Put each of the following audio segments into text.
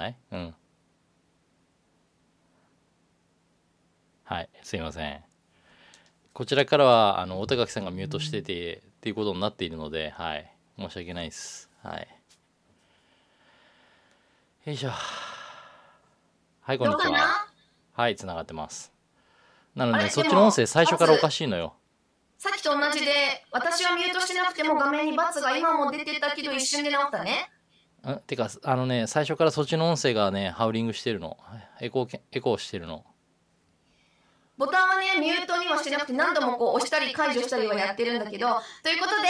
ない？うん。はいすいません。こちらからはあのお手垣さんがミュートしててっていうことになっているのではい。申し訳ないです。はい。よいしょ。はいこんにちは。はいつながってます。なのでそっちの音声最初からおかしいのよ。さっきと同じで、私はミュートしてなくても画面に×が今も出てたけど一瞬で治ったね。んてかあのね最初からそっちの音声がねハウリングしてるの。エコーけエコーしてるの。ボタンはね、ミュートにはしてなくて何度もこう押したり解除したりはやってるんだけど、ということで、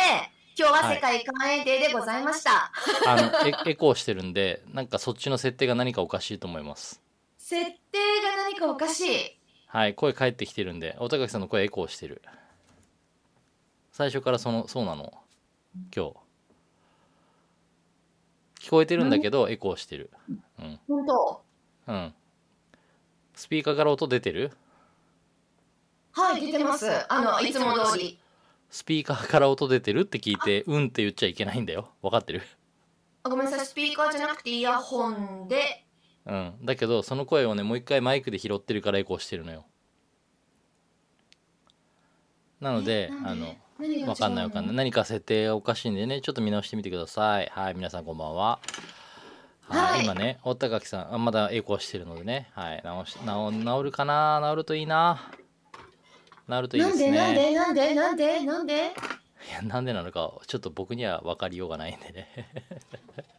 今日は世界寛永デーでございました。あのエエコーしてるんでなんかそっちの設定が何かおかしいと思います。設定が何かおかしい。はい声返ってきてるんでお高木さんの声エコーしてる。最初からそのそうなの。今日聞こえてるんだけどエコーしてる。うん。本当？うん。スピーカーから音出てる？はい、出てます。あの、いつも通り。スピーカーから音出てるって聞いてうんって言っちゃいけないんだよ。分かってる？あごめんなさい、スピーカーじゃなくてイヤホンで。うん。だけどその声をねもう一回マイクで拾ってるからエコーしてるのよ。なので？あのわかんないわかんない。何か設定がおかしいんでね。ちょっと見直してみてください。はい皆さんこんばんは。はい、はい。今ね大高木さんあまだエコーしてるのでね。はい直し直直るかな？直るといいな。治るといいですね。なんで？なんで？なんで？なんで？いやなんでなのかちょっと僕には分かりようがないんでね。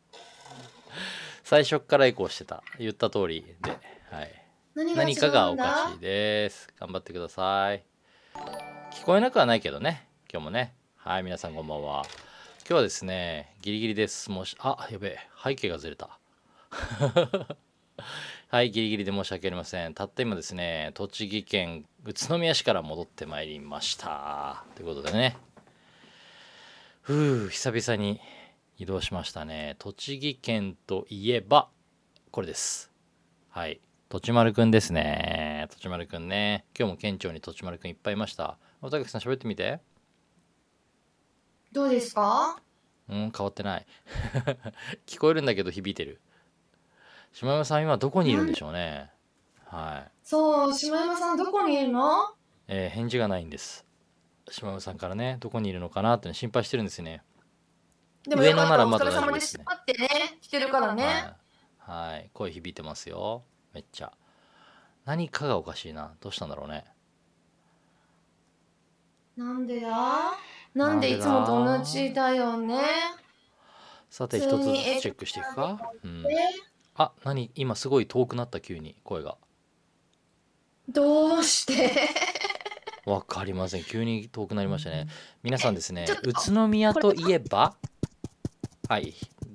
最初っからエコーしてた。言った通りで、はい、何何かがおかしいです。頑張ってください。聞こえなくはないけどね今日もね。はい皆さんこんばんは。今日はですねギリギリです。もしあやべえ背景がずれた。はいギリギリで申し訳ありません。たった今ですね栃木県宇都宮市から戻ってまいりました。ということでね。ふう久々に移動しましたね。栃木県といえばこれです。はいとちまるくんですね。とちまるくんね。今日も県庁にとちまるくんいっぱいいました。おたけさん喋ってみて。どうですか？うん変わってない。聞こえるんだけど響いてる。島山さん今どこにいるんでしょうね。はい。そう島山さんどこにいるの？えー返事がないんです。島山さんからねどこにいるのかなってね心配してるんですね。でも上野ならまだ大丈夫ですね。たってね来てるからね、はい、はい、声響いてますよ。めっちゃ。何かがおかしいな。どうしたんだろうね。なんでだ？なんでいつもと同じだよね。さて一つずつチェックしていくか、うん、あ何？今すごい遠くなった急に声が。どうして？わかりません。急に遠くなりましたね。皆さんですね宇都宮といえば？はい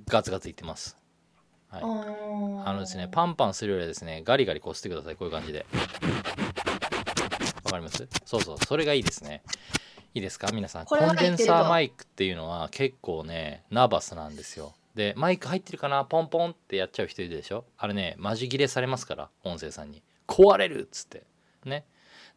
ガツガツいってます。はい。ああのですねパンパンするよりはですねガリガリこすってくださいこういう感じで。わかります？そうそうそれがいいですねいいですか？皆さんコンデンサーマイクっていうのは結構ねナーバスなんですよ。でマイク入ってるかな？ポンポンってやっちゃう人いるでしょ？あれねマジ切れされますから音声さんに。壊れるっつって。ね。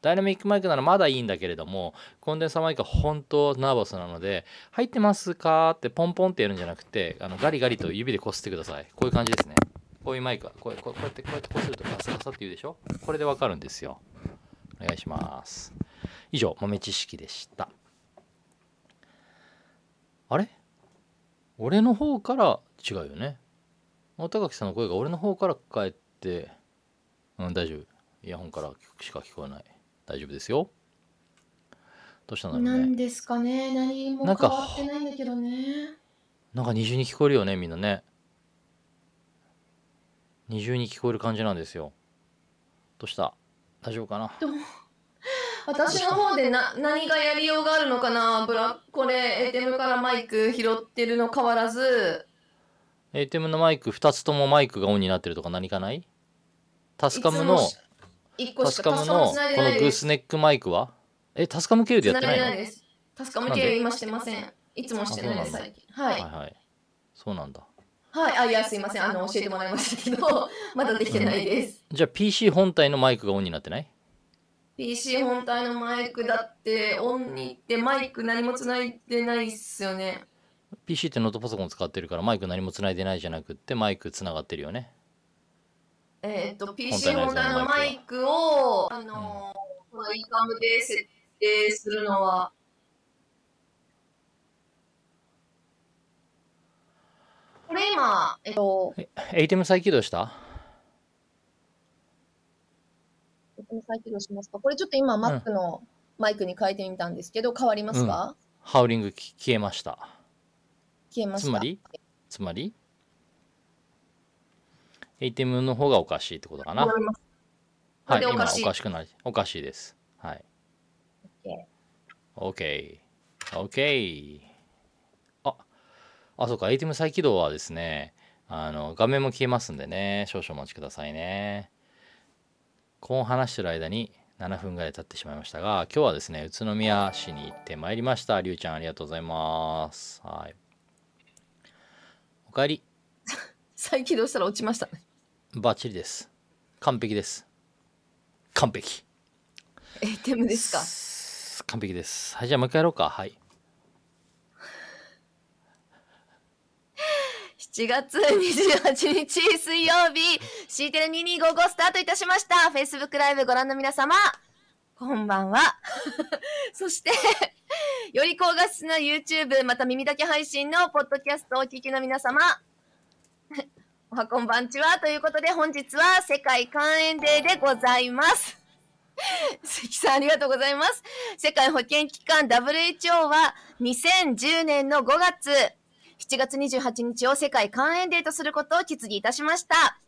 ダイナミックマイクならまだいいんだけれどもコンデンサーマイクは本当ナーバスなので入ってますか？ってポンポンってやるんじゃなくてあのガリガリと指でこすってください。こういう感じですね。こういうマイクはこうこうこうやってこうやってこするとガサガサって言うでしょ？これでわかるんですよ。お願いします以上豆知識でした。あれ？俺の方から？違うよね。高木さんの声が俺の方から帰ってうん大丈夫。イヤホンからしか聞こえない。大丈夫ですよ。どうしたんだろうね。なんですかね。何も変わってないんだけどね。なんか二重に聞こえるよねみんなね。二重に聞こえる感じなんですよ。どうした？大丈夫かな？私の方でな何がやりようがあるのかな？ブラこれ ATM からマイク拾ってるの変わらず。ATM のマイク2つともマイクがオンになってるとか何かない？タスカムの1個タスカムのこのグースネックマイクは？えタスカム経由でやってないの？タスカム経由今してません。いつもしてないです最近。はい。はいはい。そうなんだ。はい。あいやすいません。あの教えてもらいましたけど。まだできてないです。じゃあ PC 本体のマイクがオンになってない？PC 本体のマイクだってオンに行ってマイク何も繋いでないっすよね。PC ってノートパソコン使ってるからマイク何も繋いでないじゃなくってマイク繋がってるよね。えっ、と、本 PC 本体のマイクを、あのーこのイカムで設定するのは、これ今、えっと、エイテム再起動した？再起動しますか？これちょっと今、Mac のマイクに変えてみたんですけど、変わりますか、ハウリングき消えました。消えました。つまり？つまり？エイテムの方がおかしいってことかな？はい今おかしくないおかしいです。はい。OK OK ああそうか。エイテム再起動はですねあの画面も消えますんでね。少々お待ちくださいねこう話してる間に7分ぐらい経ってしまいましたが今日はですね宇都宮市に行ってまいりました。りゅうちゃんありがとうございます。はい。おかえり。再起動したら落ちましたね。バッチリです。完璧です。完璧。エイテムですか？完璧です。はいじゃあもう一回やろうか。はい7月28日水曜日、C テレ2255スタートいたしました。Facebook ライブご覧の皆様、こんばんは。そして、より高画質な YouTube、また耳だけ配信のポッドキャストをお聞きの皆様、おはこんばんちは。ということで本日は世界肝炎デーでございます。関さんありがとうございます。世界保健機関 WHO は2010年の5月、7月28日を世界肝炎デーとすることを決議いたしました。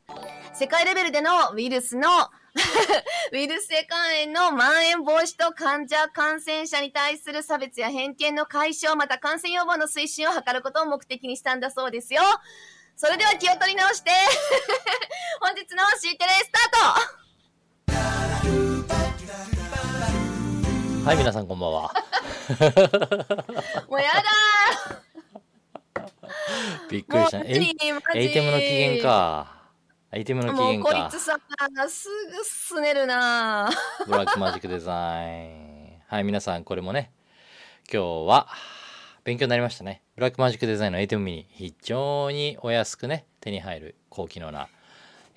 世界レベルでのウイルスの ウイルス性肝炎の蔓延防止と患者、感染者に対する差別や偏見の解消、また感染予防の推進を図ることを目的にしたんだそうですよ。それでは気を取り直して、本日の C テレスタはい皆さんこんばんはート もうやだびっくりした。エイマジマジ。エイテムの期限か。エイテムの期もう限か孤立さんすぐすねるな。ーブラックマジックデザイン。はい皆さんこれもね今日は勉強になりましたね。ブラックマジックデザインのエイテムミニ非常にお安くね手に入る高機能な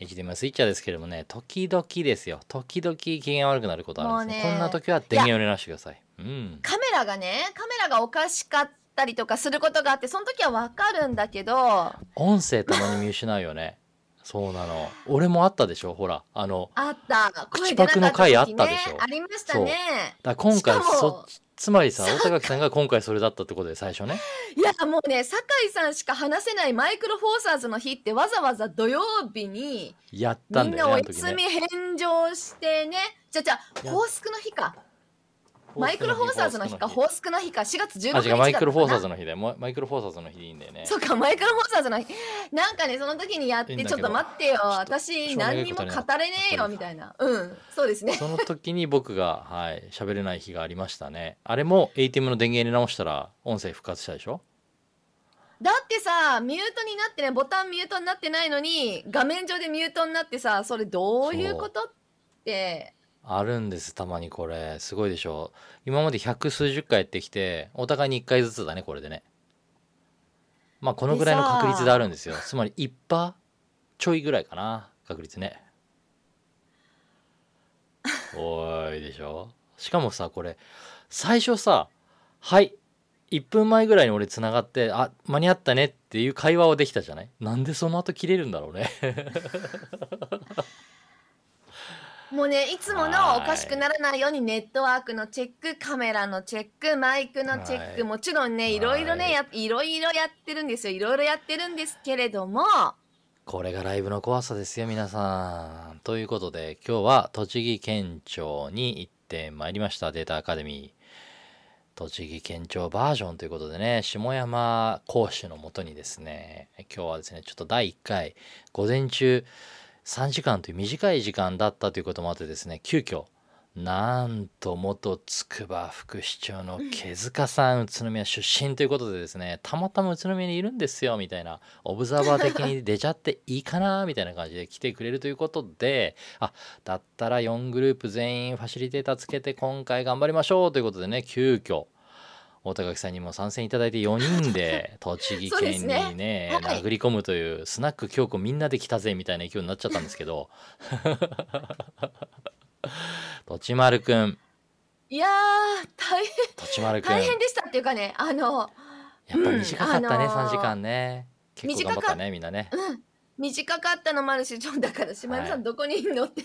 HDMI スイッチャーですけれどもね時々ですよ。時々機嫌悪くなることあるんですね。ねこんな時は電源を入れ直してください。うん。カメラがねカメラがおかしかったりとかすることがあってその時はわかるんだけど音声たまに見失うよね。そうなの。俺もあったでしょほら。あのあった。口パクの回あったでしょ。ね。ありましたね。だ今回そつまりさ大高木さんが今回それだったってことで最初ね。いやもうね酒井さんしか話せないマイクロフォーサーズの日ってわざわざ土曜日にやったみんんだよなお休ねあの時ね。み返上してね。じゃじゃやホースクの日かマイクロフォーサーズの日かホースクの日か4月16日だマイクロフォーサーズの日でマイクロフォーサーズの日でいいんだよね。そうかマイクロフォーサーズの日。なんかねその時にやっいいんだけどてちょっと待ってよ私何にも語れねえよみたいな。うんそうですね。その時に僕がはい喋れない日がありましたね。あれも ATM の電源入れ直したら音声復活したでしょ？だってさミュートになってねボタンミュートになってないのに画面上でミュートになってさそれどういうこと？ってあるんですたまにこれ。すごいでしょ。今まで百数十回やってきてお互いに1回ずつだねこれでね。まあこのぐらいの確率であるんですよ。つまり1%ちょいぐらいかな確率ね。おーいでしょ。しかもさこれ最初さはい1分前ぐらいに俺つながってあ間に合ったねっていう会話はできたじゃない？なんでその後切れるんだろうね もうねいつものおかしくならないようにネットワークのチェックカメラのチェックマイクのチェック、はい。もちろんねい。ろいろねはいやいろいろやってるんですよ。いろいろやってるんですけれども。これがライブの怖さですよ皆さん。ということで今日は栃木県庁に行ってまいりました。データアカデミー。栃木県庁バージョンということでね下山講師のもとにですね今日はですねちょっと第1回午前中3時間という短い時間だったということもあってですね急遽なんと元筑波副市長の毛塚さん宇都宮出身ということでですねたまたま宇都宮にいるんですよみたいなオブザーバー的に出ちゃっていいかなみたいな感じで来てくれるということであだったら4グループ全員ファシリテーターつけて今回頑張りましょうということでね急遽大高木さんにも参戦いただいて4人で 栃木県にすねねはい。殴り込むというスナック京子みんなで来たぜみたいな勢いになっちゃったんですけど。とちまるくん。いやー大変とちまるくん。大変でしたっていうかねあのやっぱ短かったね、うんあのー3時間ね。結構頑張ったねみんなね。うん短かったのもあるしちょだから島根さはい。んどこにいるのって、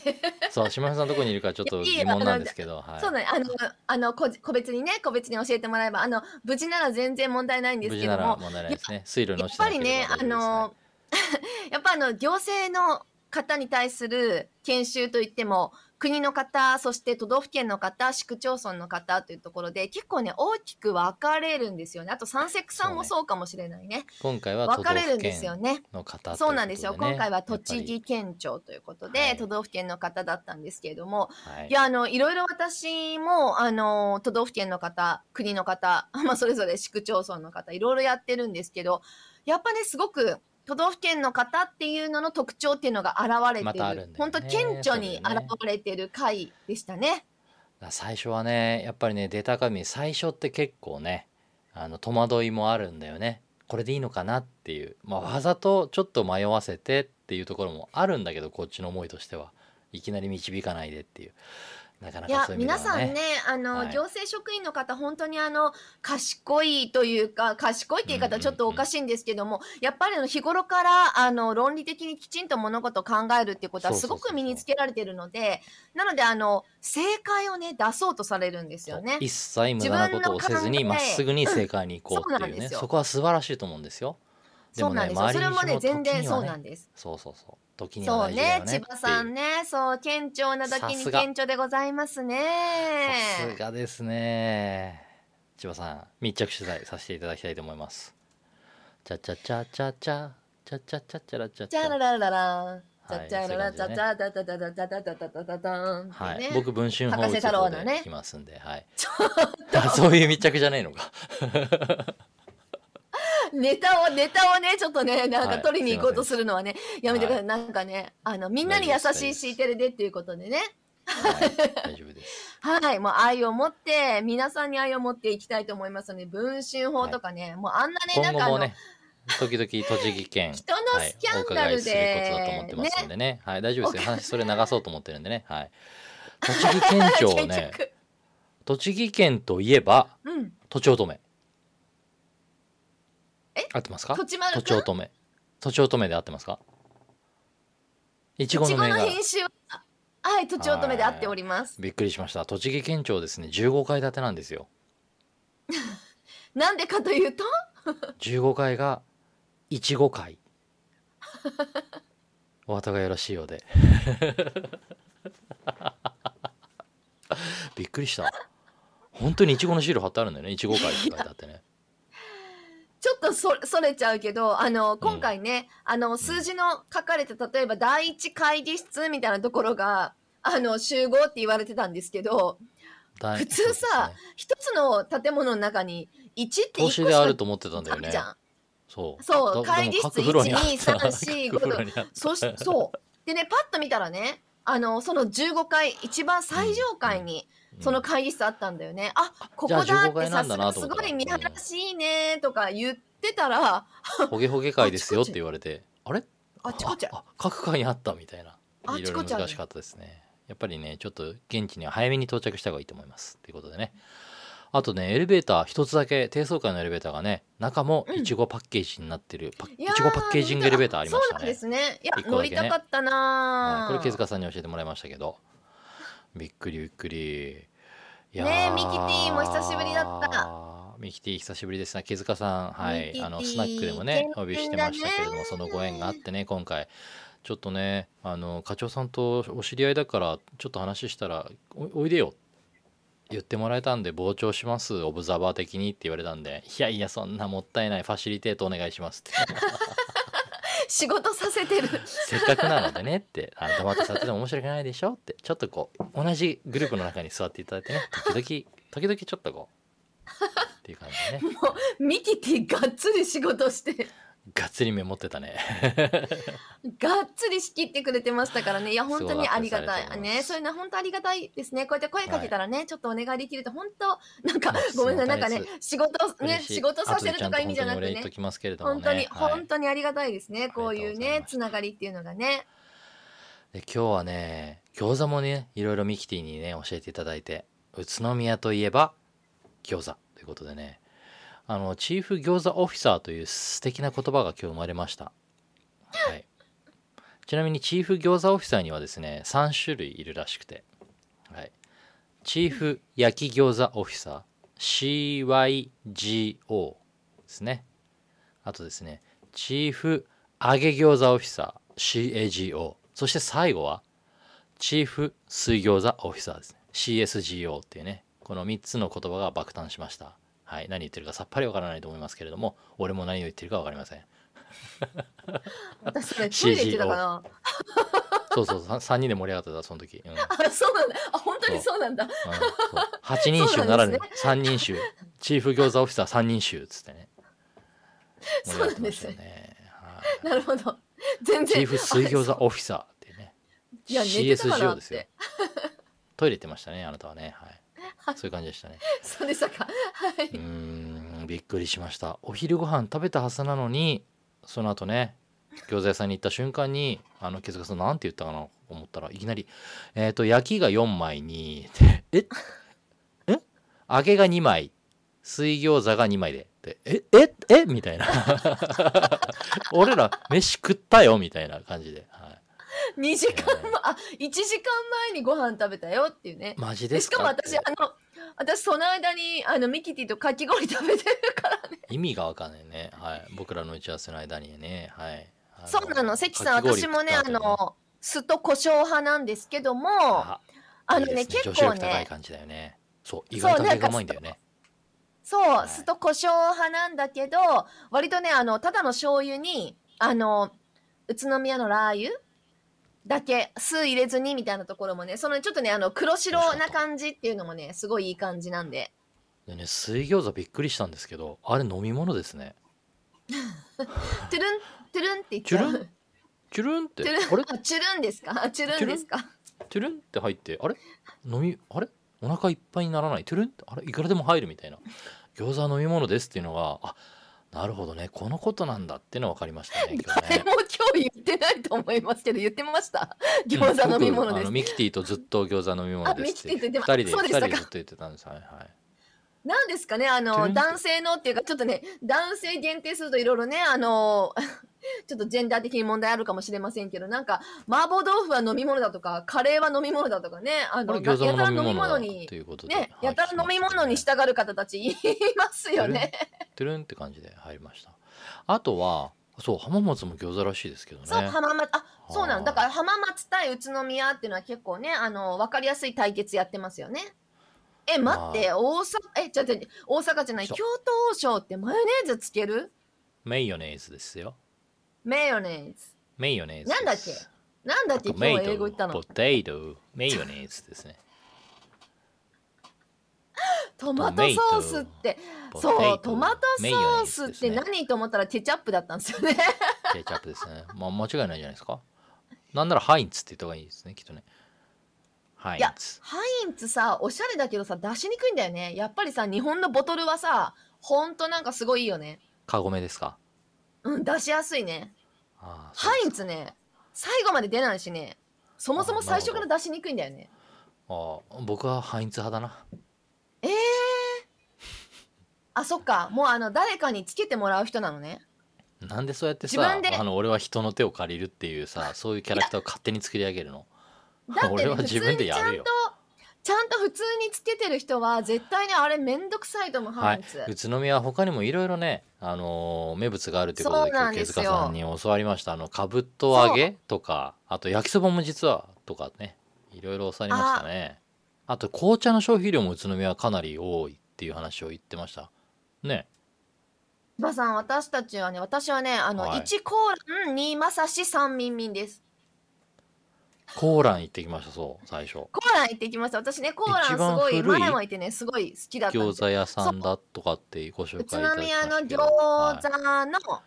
そう島根さんどこにいるかちょっと疑問なんですけどはい。そうだねあのあの個個別にね個別に教えてもらえばあの無事なら全然問題ないんです無けども。事なら問題ないですね。水路にやっ落ちてなければぱりね、あ大丈夫ですの、やっぱあの、行政の方に対する研修といっても、国の方、そして都道府県の方、市区町村の方というところで、結構ね、大きく分かれるんですよね。あと、三セクさんもそうかもしれないね。今回は分かれるんですよ県ね。の方そうなんですよ。今回は栃木県庁ということで、はい都道府県の方だったんですけれども、やっぱりいや、あの、いろいろ私も、あの、都道府県の方、国の方、まあ、それぞれ市区町村の方、いろいろやってるんですけど、やっぱね、すごく、都道府県の方っていうのの特徴っていうのが現れてまる。本当顕著に現れてる回でしたね。最初はねやっぱりねデータ管理最初って結構ねあの戸惑いもあるんだよね。これでいいのかなっていう、まあ、わざとちょっと迷わせてっていうところもあるんだけどこっちの思いとしては。いきなり導かないでっていうなかないかやそういう意味ではね。皆さんねあの、はい。行政職員の方本当にあの賢いというか賢いって言い方はちょっとおかしいんですけども、やっぱりあの日頃からあの論理的にきちんと物事を考えるっていうことはすそうそうそうそう。ごく身につけられているのでなのであの正解をね出そうとされるんですよね。一切無駄なことをせずにまっすぐに正解に行こうっていうね。うん。そうですよ。そこは素晴らしいと思うんですよそうなんですよ。それもね全然そうなんです。そうそうそう時にはそうね千葉さんねそう顕著なだけに顕著でございますね。さすがですね千葉さん密着取材させていただきたいと思いますチャチャチャチャチャチャチャチャチャラチャチャチャララララチはいャチャララチャチャダダダダダダダダダダダンはい。僕文春法博士打つ方太郎のねで行きますんで、はい。あそういう密着じゃないのか。ネタをネタをねちょっとねなんはいか取りに行こうとするのはね、やめてください、はなんかねあのみんなに優しい C テレでっていうことでねはい、大丈夫です。はい もう愛を持って皆さんに愛を持っていきたいと思いますので文春法とかね、もうあんなねなんかあの、ね、時々栃木県、人のスキャンダルで、はい、お伺いすることだと思ってますんでね。はい、大丈夫ですよ。話それ流そうと思ってるんでね。はい。栃木県庁結ね、局栃木県といえば、うんとちおとめ。え？合ってますか？とちまるくん？とちおとめ。とちおとめで合ってますか？いちごの銘柄。品種ははいとちおとめで合っております。びっくりしました。栃木県庁ですね、15階建てなんですよ。なんでかというと？15階がいちご階お後がよろしいようで。びっくりした。本当にいちごのシール貼ってあるんだよね。いちご階って書いてあってねちょっとそそれちゃうけどあの今回ね、あの数字の書かれた例えば第一会議室みたいなところがあの集合って言われてたんですけど普通さそうですね一つの建物の中に1って1投個しあると思ってたんだよね。そう。そうだ会議室でも各フロにあった。1 2 3 4 5各フロにあったそしそうでねパッと見たらねあのその15階一番最上階にうんその会議室あったんだよね。あここじゃあ15だってさすがすごい見晴らしいねとか言ってたらほげほげ階ですよって言われて。あれ？あちこちああ各階にあったみたいな。あいろいろちこちある難しかったですね。やっぱりねちょっと現地には早めに到着した方がいいと思いますということでね。あとねエレベーター一つだけ低層階のエレベーターがね中もいちごパッケージになってる、パいちごパッケージングエレベーターありましたそうなんねですね。いや、ね。乗りたかったなこれ毛塚さんに教えてもらいましたけどびっくりびっくり。いやねえミキティも久しぶりだった。ミキティ久しぶりですね。毛塚さんはミキティいあのスナックでもねお呼びしてましたけれどもそのご縁があってね今回。ちょっとねあの課長さんとお知り合いだからちょっと話したらおおいでよ。言ってもらえたんで傍聴します。オブザーバー的にって言われたんで。いやいやそんなもったいない。ファシリテートお願いしますって仕事させてる。せっかくなのでねって。あ黙って座ってても面白くないでしょって。ちょっとこう同じグループの中に座っていただいてね。時々時々ちょっとこう。っていう感じでね。ミキティがっつり仕事して。がっつりメモってたねがっつり仕切ってくれてましたからね。いや、本当にありがたい。ね、そういうのは本当ありがたいですね。こうやって声かけたらね、ちょっとお願いできると、本当なんかごめんなさい、なんかね仕事、ね、仕事させるとか意味じゃなくねちゃんとと、きますけれどもね本当に、はい本当にありがたいですね。こういうね、つながりっていうのがね。で今日はね餃子もねいろいろミキティにね教えていただいて宇都宮といえば餃子ということでねあのチーフ餃子オフィサーという素敵な言葉が今日生まれました。はい。ちなみにチーフ餃子オフィサーにはですね3種類いるらしくて。はい。チーフ焼き餃子オフィサー。CYGO ですね。あとですねチーフ揚げ餃子オフィサー。CAGO そして最後はチーフ水餃子オフィサーですね。CSGO っていうねこの3つの言葉が爆誕しました。はい何言ってるかさっぱりわからないと思いますけれども俺も何を言ってるかわかりません。私、それトイレ行ってたかな？そうそう3人で盛り上がってたその時、うん。うんあ、そうなんだ。あ、本当にそう。なんだ。そう。8人衆ならぬ3人衆。チーフ餃子オフィサー3人衆っつってね。盛り上がってましたよね。はい。なるほど。全然。チーフ水餃あ子オフィサーっていうね CSGO ですよ。トイレ行ってましたねあなたはね。はいそういう感じでしたね。そうでしたか。はうーい。んびっくりしました。お昼ご飯食べたはずなのにその後ね餃子屋さんに行った瞬間にあの毛塚さんなんて言ったかな？と思ったらいきなり「えっ、と焼きが4枚にえ？え？揚げが2枚水餃子が2枚で」でえ？え？え？みたいな。俺ら飯食ったよみたいな感じで、はい、2時間前、あ、1時間前にご飯食べたよっていうね。マジでですか？しかも私、あの、私その間に、あの、ミキティとかき氷食べてるからね。意味がわかんないね、はい、僕らの打ち合わせの間にね、はい、あそうなの、関さん、かき氷私もね、あの、酢と胡椒派なんですけども、ああのね、いいです結構女子力高いね、感じだよね。そう意外と揚げがうまいんだよね。そう、はい。酢と胡椒派なんだけど、割とね、あの、ただの醤油に、あの、宇都宮のラー油だけ、酢入れずにみたいなところもね、そのちょっとね、あの、黒白な感じっていうのもね、すごいいい感じなんで。でね水餃子びっくりしたんですけどあれ飲み物ですね。トゥルン、トゥルンって言っちゃう。チュルンって？あれ？あ、チュルンですか？あチュルンですか？チュルン？って入ってあれ？飲みあれ？お腹いっぱいにならない？トゥルン？ってあれ？いくらでも入るみたいな。餃子は飲み物ですっていうのがあなるほどね。このことなんだっての分かりましたね 今日ね。誰も今日言ってないと思いますけど、言ってました。餃子飲み物です。僕あのミキティとずっと餃子飲み物ですって。あミキティってま二人で二そうでしたか？人でずっと言ってたんですはいはい。なんですかね、あの、男性のっていうか、ちょっとね、男性限定するといろいろね、あの、ちょっとジェンダー的に問題あるかもしれませんけど、なんか、麻婆豆腐は飲み物だとか、カレーは飲み物だとかね、あの、やたらも飲み物だにと、いうことで、ね、やたら飲み物に従う方たちいますよね。トゥルンって感じで入りました。あとはそう浜松も餃子らしいですけどね。そう、浜松、あ、そうなの。はいだから浜松対宇都宮っていうのは結構ね、あの、わかりやすい対決やってますよね。え、待って、大阪、え、ちょっと、大阪じゃない、京都王将ってマヨネーズつける？メヨネーズですよメヨネーズ。メヨネーズなんだっけ？なんだっけ？今日英語言ったの。ポ。テト。メヨネーズですね。トマトソースって、そう、ト。マトソースって何と思ったらケチャップだったんですよね。ケチャップですね。まあ間違いないじゃないですか。なんならハインツって言った方がいいですねきっとね。ハイいやンツ。ハインツさ、おしゃれだけどさ、出しにくいんだよね。やっぱりさ、日本のボトルはさ、ほんとなんかすごいいいよね。カゴメですか？うん、出しやすいね。ああそうハインツね、最後まで出ないしね、そもそも最初から出しにくいんだよね。ああ僕はハインツ派だなえー？あ、そっか。もうあの、誰かにつけてもらう人なのね。なんでそうやって自さ分であの俺は人の手を借りるっていうさそういうキャラクターを勝手に作り上げるの？だって、俺ね、は自分でやるよ普通にちゃんと、ちゃんと普通につけてる人は、絶対にあれめんどくさいと思う、ハはい。宇都宮は他にもいろいろね、あのー名物があるということで今日塚さんに教わりました。あのかぶと揚げとかあと焼きそばも実はとかねいろいろ教わりましたね。あ。と紅茶の消費量も宇都宮はかなり多いっていう話を言ってました。ね。ばさん、私たちはね、私はね、あの、はい。1コーラン、2まさし、3ミンミンです。コーラン行ってきましたそう最初コーラン行ってきました。私ね、コーランす一番ごい、古い前もいてね、すごい好きだったんですよ。餃子屋さんだとかってご紹介い宇ただきま都宮のしたけど餃はい子の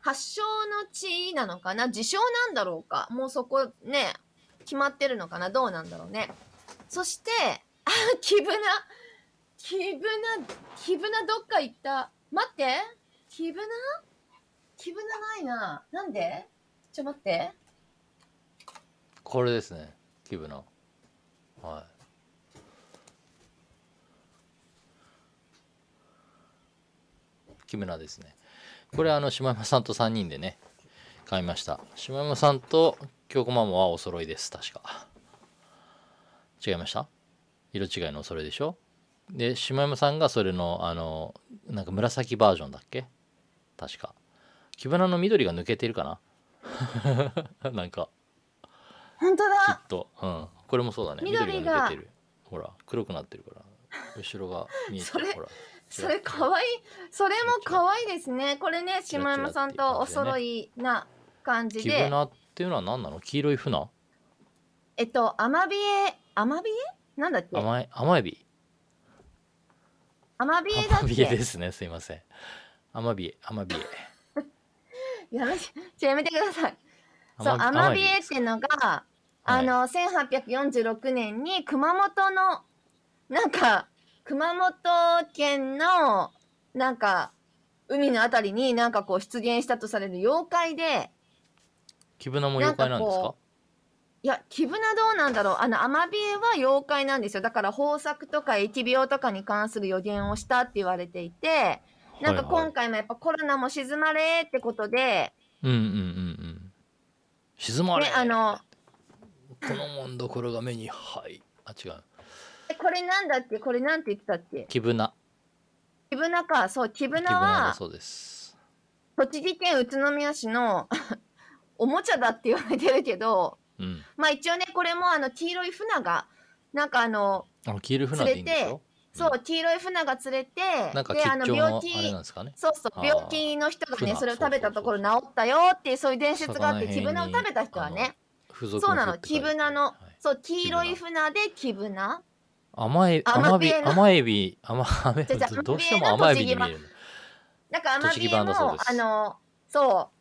発祥の地なのかな？自称なんだろうか？もうそこね、決まってるのかな？どうなんだろうね。そして、あ、キブナ。キブナ、キブナどっか行った？待って。キブナキブナないな。なんで？ちょ、待って。これですねキブナはい。キブナですね。これあの島山さんと3人でね買いました。島山さんと京子ママはお揃いです確か。違いました？色違いのお揃いでしょ？で島山さんがそれのあのなんか紫バージョンだっけ？確か。キブナの緑が抜けてるかな？なんか。本当だ。と、うん、これもそうだね。緑が。抜けてる。ほら黒くなってるから。後ろが見えてる。ほら。それかわいい。それもかわいいですね。これね、島山さんとお揃いな感じで。キブナっていうのは何なの？黄色い船？えっと、アマビエ、アマビエ？なんだっけ？甘い甘エビ。アマビエだっアマビエでけすね。すいません。アマビエアマビエ。やめて、やめてください。そう、アアマビエエっていうのが、あの、1846年に熊本の、なんか、熊本県の、なんか、海のあたりになんかこう出現したとされる妖怪で、キブナも妖怪なんですか？いや、キブナどうなんだろう。あの、アマビエは妖怪なんですよ。だから豊作とか疫病とかに関する予言をしたって言われていて、なんかはいはい。今回もやっぱコロナも沈まれってことで、うんうんうんうん。沈まれ、ね、あの、このもんどころが目にはいあ違う。えこれなんだっけ？これなんて言ってたっけ？キブナ。キブナか。そう、キブナは、そうです。栃木県宇都宮市の おもちゃだって言われてるけど、うん。まあ一応ね、これもあの黄色い船が、なんかあの、黄色い船でいいんでしょ？そう、黄色い船が釣れて、なんかで、あの病気れなんですかね？そうそう病気の人がね船。それを食べたところ治ったよっていうそういう伝説があってキブナを食べた人はねそうなの。キ符って書いてブナのはい。そう黄色い船でキブナ甘え甘甘ビ甘エビ甘 甘エどうしても甘エビに見える。なんかアマ栃木ビエもあのそう。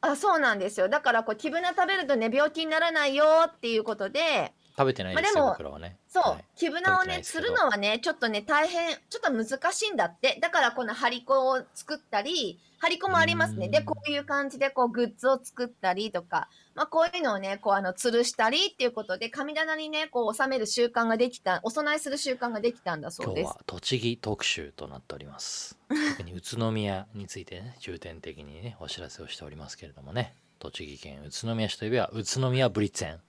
あそうなんですよ。だからこうキブナ食べるとね病気にならないよっていうことで食べてないですよ、まあでも僕らはね。そう、はい。キブナをね釣るのはねちょっとね大変ちょっと難しいんだって。だからこの張り子を作ったり張り子もありますね。うん。でこういう感じでこうグッズを作ったりとか、まあ、こういうのをねこうあの吊るしたりっていうことで神棚にねこう収める習慣ができたお供えする習慣ができたんだそうです。今日は栃木特集となっております。特に宇都宮についてね重点的にねお知らせをしておりますけれどもね。栃木県宇都宮市といえば宇都宮ブリッツェン。誰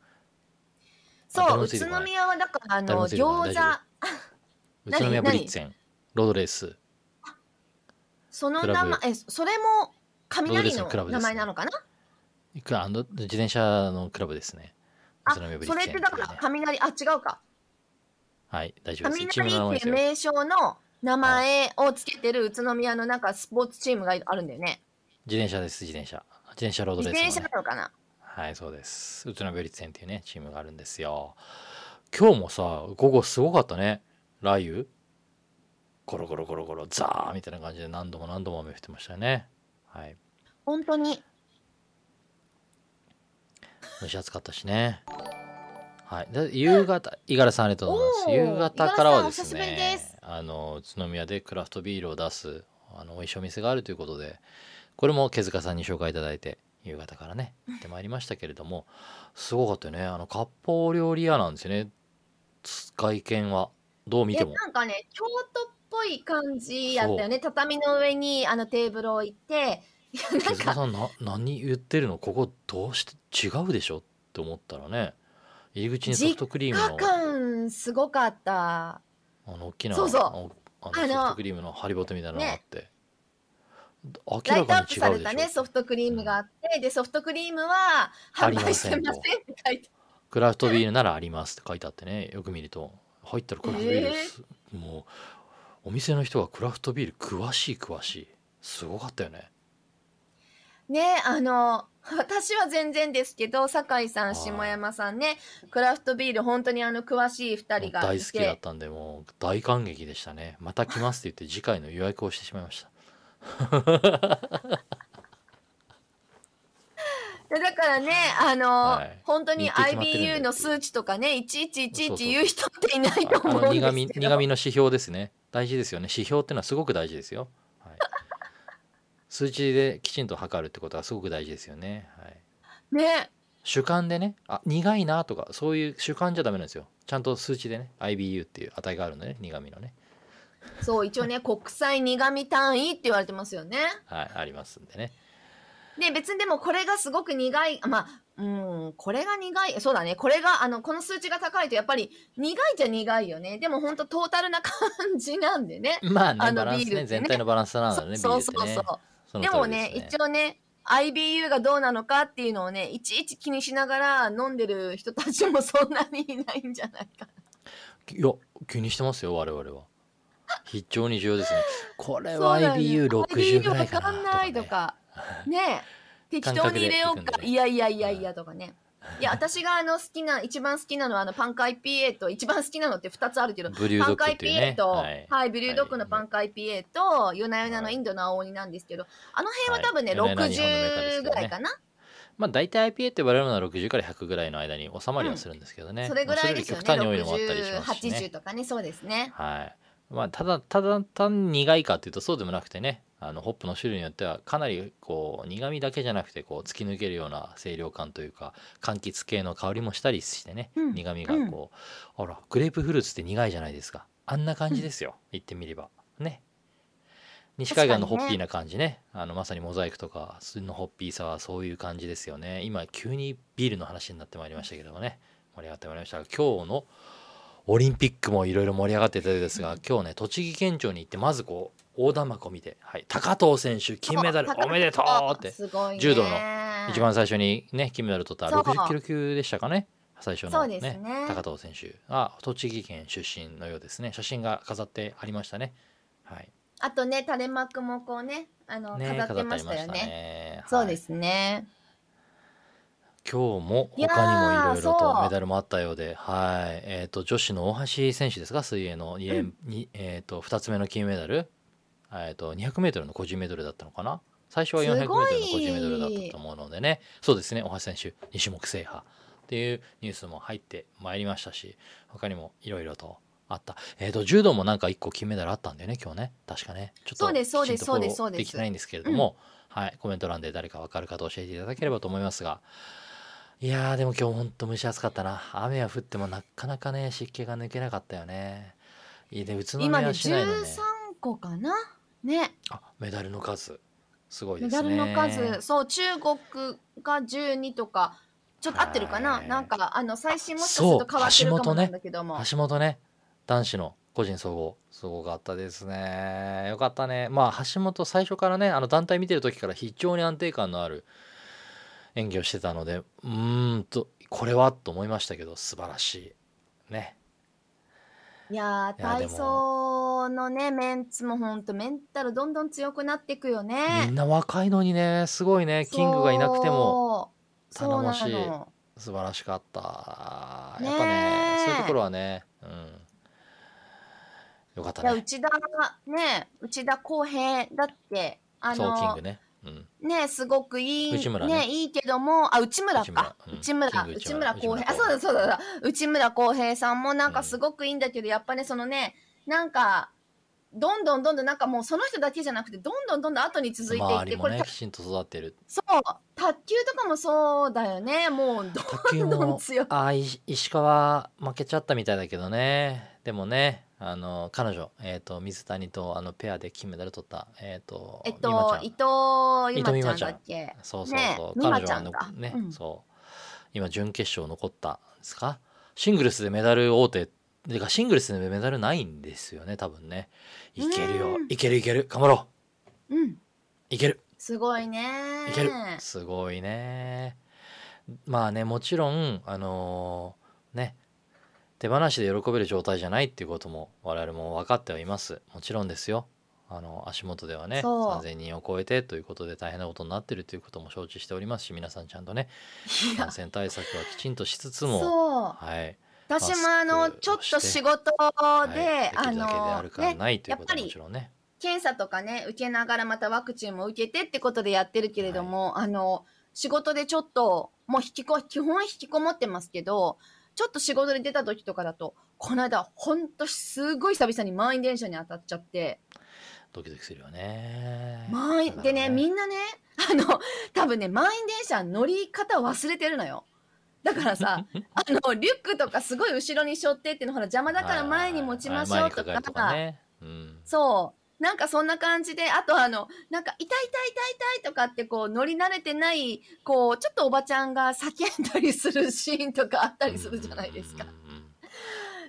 そう宇都宮はだからあの誰もついてこな。い餃大子 宇都宮ブリッツェン。ロードレースそのクラブ。名前えそれも雷の名前なのかな？いくらあの自転車のクラブですね。あ宇都宮ブリそッツェンれってだからいうね雷あ違うか。はい大丈夫です。チーム雷っていう名称の名前をつけてる宇都宮のなんかスポーツチームがあるんだよね。自転車です自転車。自転車ロードレースの、ね、車なのかな？はいそうです。宇都宮ブリッツェンっていうねチームがあるんですよ。今日もさ午後すごかったね。雷雨。ゴロゴロゴロゴロザーみたいな感じで何度も何度も雨降ってましたよね。はい。本当に。蒸し暑かったしね。はい。で夕方五十嵐さんありがとうございます。夕方からはですねです。あの宇都宮でクラフトビールを出すあの美味しいお店があるということでこれも毛塚さんに紹介いただいて夕方からね行ってまいりましたけれどもすごかったよね。あの割烹料理屋なんですよね。外見は。どう見てでもなんかね京都っぽい感じやったよね。畳の上にあのテーブルを置いて。い やなんか毛塚さんな何言ってるの？ここどうして違うでしょって思ったらね入り口にソフトクリーム価の感すごかった。あの大きなそうそう。ああのソフトクリームのハリボテみたいなのがあって、明ライトアップらかに違うでしょ。されたねソフトクリームがあって、でソフトクリームは販売してませんって書いてクラフトビールならありますって書いてあってねよく見ると。入ったらクラフトビールえーす、もうお店の人がクラフトビール詳しい詳しい。すごかったよね。ねあの私は全然ですけど酒井さはい。ん下山さんねクラフトビール本当にあの詳しい2人がい大好きだってたんでもう大感激でしたね。また来ますって言って次回の予約をしてしまいました だからね、あの、はい。本当に IBU の数値とかね、いちいちいちいち言う人っていないと思うんです。苦味苦味の指標ですね。大事ですよね。指標っていうのはすごく大事ですよ、はい、数値できちんと測るってことはすごく大事ですよね、はい、ね。主観でねあ苦いなとかそういう主観じゃダメなんですよ。ちゃんと数値でね IBU っていう値があるのでね苦味のねそう、一応ね、国際苦味単位って言われてますよね。はいありますんでね。で、別にでもこれがすごく苦い、まあ、うん、これが苦い、そうだね、これが、あの、この数値が高いとやっぱり苦いじゃ苦いよね。でも本当トータルな感じなんでね。まあねあのバランスね。ビールってね。全体のバランスなのでねそうそうそう。そのでもねす一応ね IBU がどうなのかっていうのをねいちいち気にしながら飲んでる人たちもそんなにいないんじゃないかいや気にしてますよ我々は非常に重要ですね。これはそうだよね。IBU60 ぐらいかなわかんないとか。ね適当に入れようか。いやいやいやいやとかね。いや私があの好きな一番好きなのはあのパンカ IPA と一番好きなのって2つあるけどブリュードッパンカグっていうね。IPA と、ははい。い、ブリュードッグのパンカ IPA と、夜な夜なのインドの青鬼なんですけど、あの辺は多分ね、はい。夜な夜な日本のメーカーですけ60どねぐらいかな。まあ大体 IPA って我々のは60から100ぐらいの間に収まりはするんですけどね、それぐらいですよね。まあそれより極端に多いのもあったりしますし60、ね80とかね、そうですね。はいまあただただ単に苦いかっていうとそうでもなくてね。あのホップの種類によってはかなりこう苦味だけじゃなくてこう突き抜けるような清涼感というか柑橘系の香りもしたりしてね、うん。苦味がこう、あらグレープフルーツって苦いじゃないですか。あんな感じですよ、言ってみれば。ね。西海岸のホッピーな感じね。あのまさにモザイクとかそのホッピーさはそういう感じですよね。今急にビールの話になってまいりましたけどもね。盛り上がってまいりましたが今日のオリンピックもいろいろ盛り上がっていたですが今日ね栃木県庁に行ってまずこう横断幕を見て、はい、高藤選手金メダルおめでとうって柔道の一番最初にね金メダル取ったそう。60キロ級でしたかね最初のね。ね高藤選手が栃木県出身のようですね。写真が飾ってありましたね。はい。あとね、垂れ幕もこうね、あの、ね飾ってましたよね。ね。はい。そうですね。今日もいやー他にもいろいろとメダルもあったようで、はい、えっ、と女子の大橋選手ですか、水泳の 2, うん。にえっ、と2つ目の金メダル、えっ、と200メートルの個人メドレーだったのかな？最初は400メートルの個人メドレーだったと思うのでね、そうですね、大橋選手2種目制覇っていうニュースも入ってまいりましたし、他にもいろいろと。あった。えっ、と、柔道もなんか1個金メダルあったんだよね、今日ね。確かね。ちょっとそうですそうですきちんとフォローそうですそうです。できてないんですけれども、はい、コメント欄で誰かわかる方教えていただければと思いますが、いやーでも今日ほんと蒸し暑かったな。雨は降ってもなかなかね、湿気が抜けなかったよね。いいね、宇都今ね、宮市内のね、13個かな？ね。あ、メダルの数、すごいでメすね。ダルの数、そう、中国が12とか、ちょっと合ってるかな？はいなんか、あの、最新もしかすると変わってるかもなんだけども。橋本ね、男子の個人総合、すごかったですね。よかったね。まあ、橋本最初からね、あの団体見てる時から非常に安定感のある演技をしてたので、うーんと、これはと思いましたけど、素晴らしい。ね。いやー、体いやでも操のね、メンツもほんとメンタルどんどん強くなっていくよね。みんな若いのにね、すごいね、キングがいなくてもそう、頼もしい素晴らしかった。やっぱねね、えそういうところはね、うん。よかったね。内田、ね、内田康平だって、あそう、キンのグ、ね。うん。ね、すごくいい、内村ねいいけども、あ、内村か。内村うん内村、内キング内村村康平。あ、そうだそうだそうだ。内村康平さんもなんうんかすごくいいんだけど、やっぱね、そのね、なんか、どんどんどんどんなんかもうその人だけじゃなくて、どんどんどんどん後に続いていって、ね、これたきちんと育ってる。そう、卓球とかもそうだよね。もうどんどんも強く。あい石川負けちゃったみたいだけどねでもねあの彼女、えー、と水谷とあのペアで金メダル取ったえっ、とえっ美誠と、ちゃん。伊藤ゆまちゃんだっけ？そうそうねそう、美誠彼女はのね、うん。そう。今準決勝残ったんですか？シングルスでメダル大手てかシングルスでメダルないんですよね多分ね。いけるよ。うん。いけるいける。頑張ろう。うん。いける。すごいね。いける。すごいね。まあねもちろんあのーね手放しで喜べる状態じゃないっていうことも我々も分かってはいます。もちろんですよ。あの足元ではねそう。3,000人を超えてということで大変なことになってるということも承知しておりますし皆さんちゃんとねいや。感染対策はきちんとしつつもそう。はい。私もあのマスクちょっと仕事で、はい、できあるだけであのるからねないということはやっぱりもちろんね。検査とかね、受けながらまたワクチンも受けてってことでやってるけれども、あの、仕事でちょっと、もう引きこ、基本引きこもってますけど、ちょっと仕事で出た時とかだと、この間、ほんとすごい久々に満員電車に当たっちゃって、ドキドキするよね。満員、でね、みんなね、あの、多分ね、満員電車乗り方忘れてるのよ。だからさ、あの、リュックとかすごい後ろに背負ってっていうのほら邪魔だから前に持ちましょうとか、とかね。うん。そう。なんかそんな感じで、あとあの、なんか痛い痛い痛い痛いとかってこう乗り慣れてない、こう、ちょっとおばちゃんが叫んだりするシーンとかあったりするじゃないですか。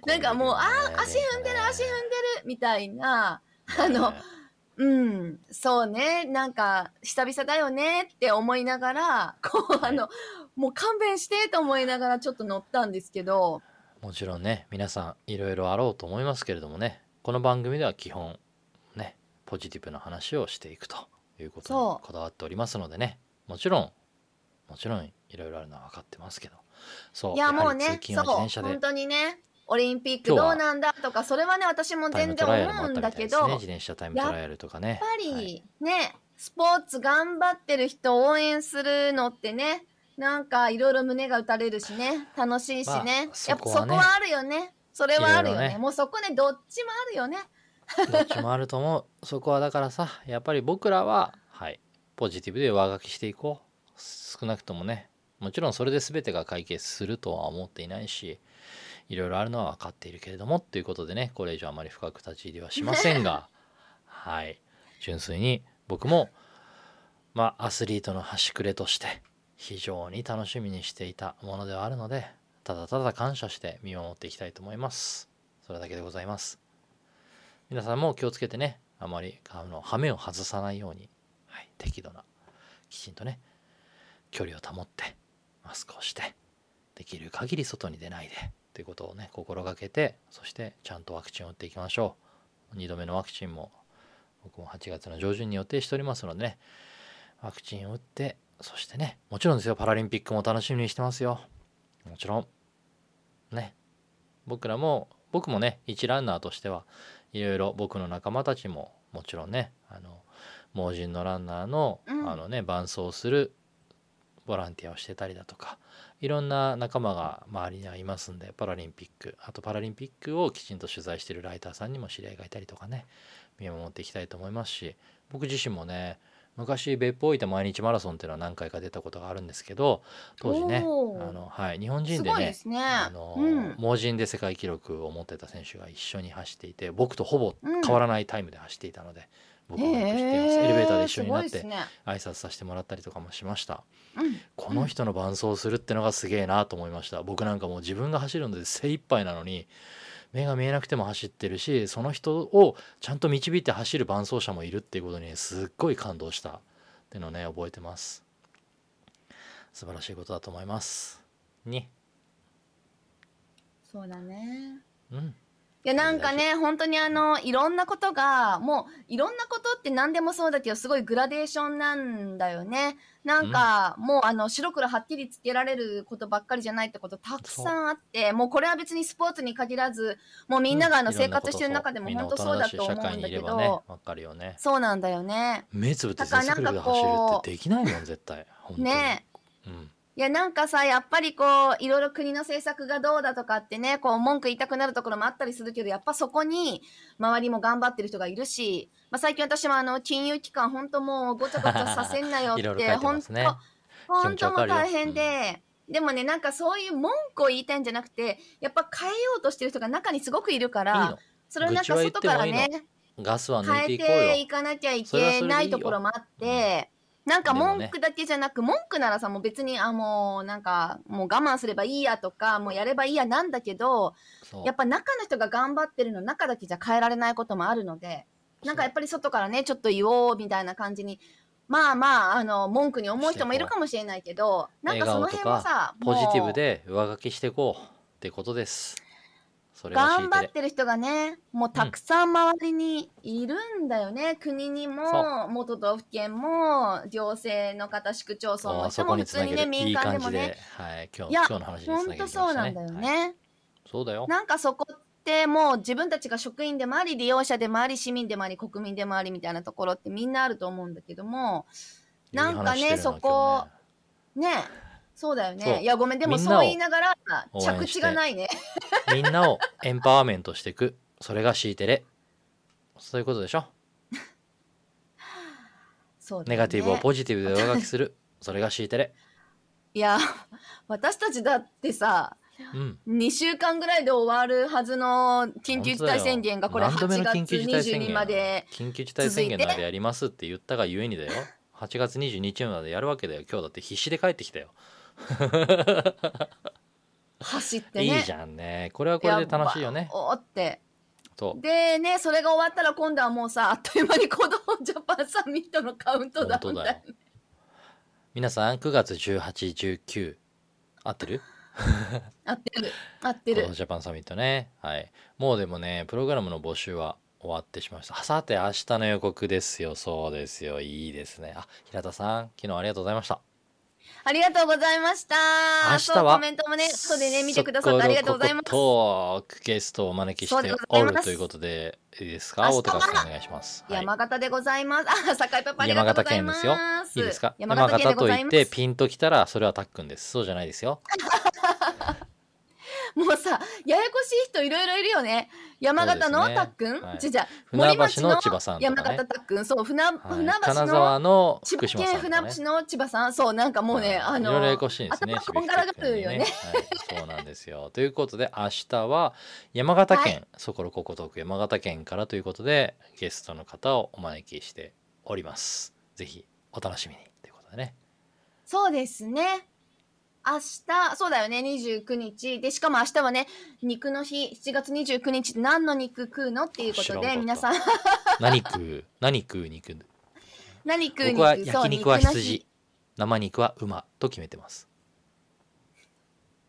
なんかもう、あこれね。ー、足踏んでる、足踏んでる、みたいな、あねの、うん、そうね、なんか、久々だよねって思いながら、こう、はいあの、もう勘弁してと思いながらちょっと乗ったんですけど、もちろんね皆さんいろいろあろうと思いますけれどもね。この番組では基本ねポジティブな話をしていくということにこだわっておりますのでねもちろんもちろんいろいろあるのは分かってますけどそういやもうねそう、は自転車で本当にね、オリンピックどうなんだとか、それはね、私も全然思うんだけど、ね自転車タイムトライアルとかねやっぱり、はいね、スポーツ頑張ってる人を応援するのってね、なんかいろいろ胸が打たれるしね、楽しいしね。まあやっぱそこはあるよね。それはあるよね。ねもうそこね、どっちもあるよね。どっちもあると思う。そこはだからさやっぱり僕らははいポジティブで上書きしていこう。少なくともねもちろんそれで全てが解決するとは思っていないしいろいろあるのは分かっているけれどもということでねこれ以上あまり深く立ち入りはしませんが はい純粋に僕もまあアスリートの端くれとして非常に楽しみにしていたものではあるのでただただ感謝して見守っていきたいと思います。それだけでございます皆さんも気をつけてねあまりあの羽目を外さないように、はい、適度なきちんとね距離を保ってマスクをしてできる限り外に出ないでということをね心がけてそしてちゃんとワクチンを打っていきましょう。2度目のワクチンも僕も8月の上旬に予定しておりますのでねワクチンを打ってそしてねもちろんですよパラリンピックも楽しみにしてますよ。もちろん。ね。僕らも僕もね一ランナーとしてはいろいろ僕の仲間たちももちろんねあの盲人のランナーの,、うん。あのね伴走するボランティアをしてたりだとかいろんな仲間が周りにはいますんでパラリンピックあとパラリンピックをきちんと取材しているライターさんにも知り合いがいたりとかね見守っていきたいと思いますし僕自身もね昔別府大分毎日マラソンっていうのは何回か出たことがあるんですけど当時ねあの、はい、日本人すでね。あの、うん。盲人で世界記録を持ってた選手が一緒に走っていて僕とほぼうん変わらないタイムで走っていたので、僕はよく知っています、へーエレベーターで一緒になって挨拶させてもらったりとかもしました。うん。この人の伴走するってのがすげえなと思いました。僕なんかもう自分が走るので精一杯なのに目が見えなくても走ってるしその人をちゃんと導いて走る伴走者もいるっていうことにすっごい感動したっていうのをね覚えてます。素晴らしいことだと思います。に。そうだね。うんいやなんかね本当にあのいろんなことがもういろんなことって何でもそうだけどすごいグラデーションなんだよね。なんか、もうあの白黒はっきりつけられることばっかりじゃないってことたくさんあってもうこれは別にスポーツに限らずもうみんながあのうん生活してる中でも本当そうだと思うんだけど。わかるよね。そうなんだよね。目つぶって全速力でなんか走るこうってできないもん絶対。ね。うんいやなんかさやっぱりこういろいろ国の政策がどうだとかってねこう文句言いたくなるところもあったりするけどやっぱそこに周りも頑張ってる人がいるし、まあ、最近私もあの金融機関本当もうごちゃごちゃさせんなよっ いろいろてね。本当もう気持ちわかるよ大変で、でもねなんかそういう文句を言いたいんじゃなくてやっぱ変えようとしてる人が中にすごくいるかいいらの。それをなんか外からねいいガスは抜い変えていかなきゃいけないところもあって、なんか文句だけじゃなく、文句ならさ、もう別に、あ、もうなんか、もう我慢すればいいやとか、もうやればいいやなんだけど、やっぱ中の人が頑張ってるの中だけじゃ変えられないこともあるので、なんかやっぱり外からね、ちょっと言おうみたいな感じに、まあまあ、あの、文句に思う人もいるかもしれないけど、なんかその辺もさ、ポジティブで上書きしていこうってことですそれが頑張っててる人がね、もうたくさん周りにいるんだよね。国にそも、元都道府県も、行政の方、市区町村そも、普通にね、につなげる。い民間でもね。はい今日いや今日の話につなげほんとてきましたね。そうなんだよはい。ね。そうだよ。なんかそこっってもう自分たちが職員でもあり利用者でもあり市民でもあり国民でもありみたいなところってみんなあると思うんだけどもなんかねいい話してるそこ今日ねそうだよそう。ねいやごめんでもみんなをそう言いながら応援して着地がないね。みんなをエンパワーメントしていく。それが C テレそういうことでしょ？そうだよね。ネガティブをポジティブで上書きする。それが C テレいや私たちだってさうん。2週間ぐらいで終わるはずの緊急事態宣言がこれ何度目8の緊急月事態宣言。22まで緊急事態宣言までやりますって言ったがゆえにだよ。8月22日までやるわけだよ。今日だって必死で帰ってきたよ 走ってね。いいじゃんね。これはこれで楽しいよね。おーって。そう。でねそれが終わったら今度はもうさあっという間に子供ジャパンサミットのカウントダウンだよ。皆さん9月1819合ってる？合ってる。合ってる。ジャパンサミットね。はい。もうでもねプログラムの募集は終わってしまいました。さて明日の予告ですよ。そうですよ。いいですね。あ平田さん昨日ありがとうございましたありがとうございました。明日はそうコメントもね後でね見てくださってありがとうございます。トークゲストをお招きしておるということでいいですか？大高さんお願いします、はい。山形でございます。あ坂井パパ山形県ですよ。いいですか？山山形と言ってピンときたらそれはたっくんです。そうじゃないですよもうさややこしい人いろいろいるよね。山形のたっくん、はい。じゃじゃ船森町橋の千葉さんと山形たっくん。そう船,、はい。船橋金の千葉県船橋の千葉さん。そうなんかもうね、あのはいいろいろややこしいんですね。頭こんがらがるよね。はい、そうなんですよ。ということで明日は山形県、そころここトーク山形県からということでゲストの方をお招きしております。ぜひお楽しみに。ということでね。そうですね明日そうだよね29日。でしかも明日はね肉の日。7月29日何の肉食うのっていうことで皆さん。何食う？何食う肉？何食う肉？僕は焼肉は羊。生肉は馬と決めてます。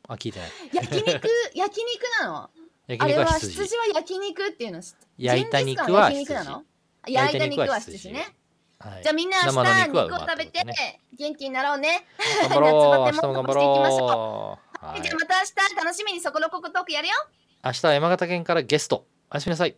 あ聞いてない。焼肉？焼肉なの？焼あれは羊。羊は焼肉っていうの焼いた肉は羊。焼肉なの？焼焼いいた肉は羊ねはい。じゃあみんな明日肉を食べて元気になろうね。頑張ろう。明夏バテも頑張していきましょう。ろう。はいじゃあまた明日楽しみにそこのここトークやるよ。明日は山形県からゲスト。おやすみなさい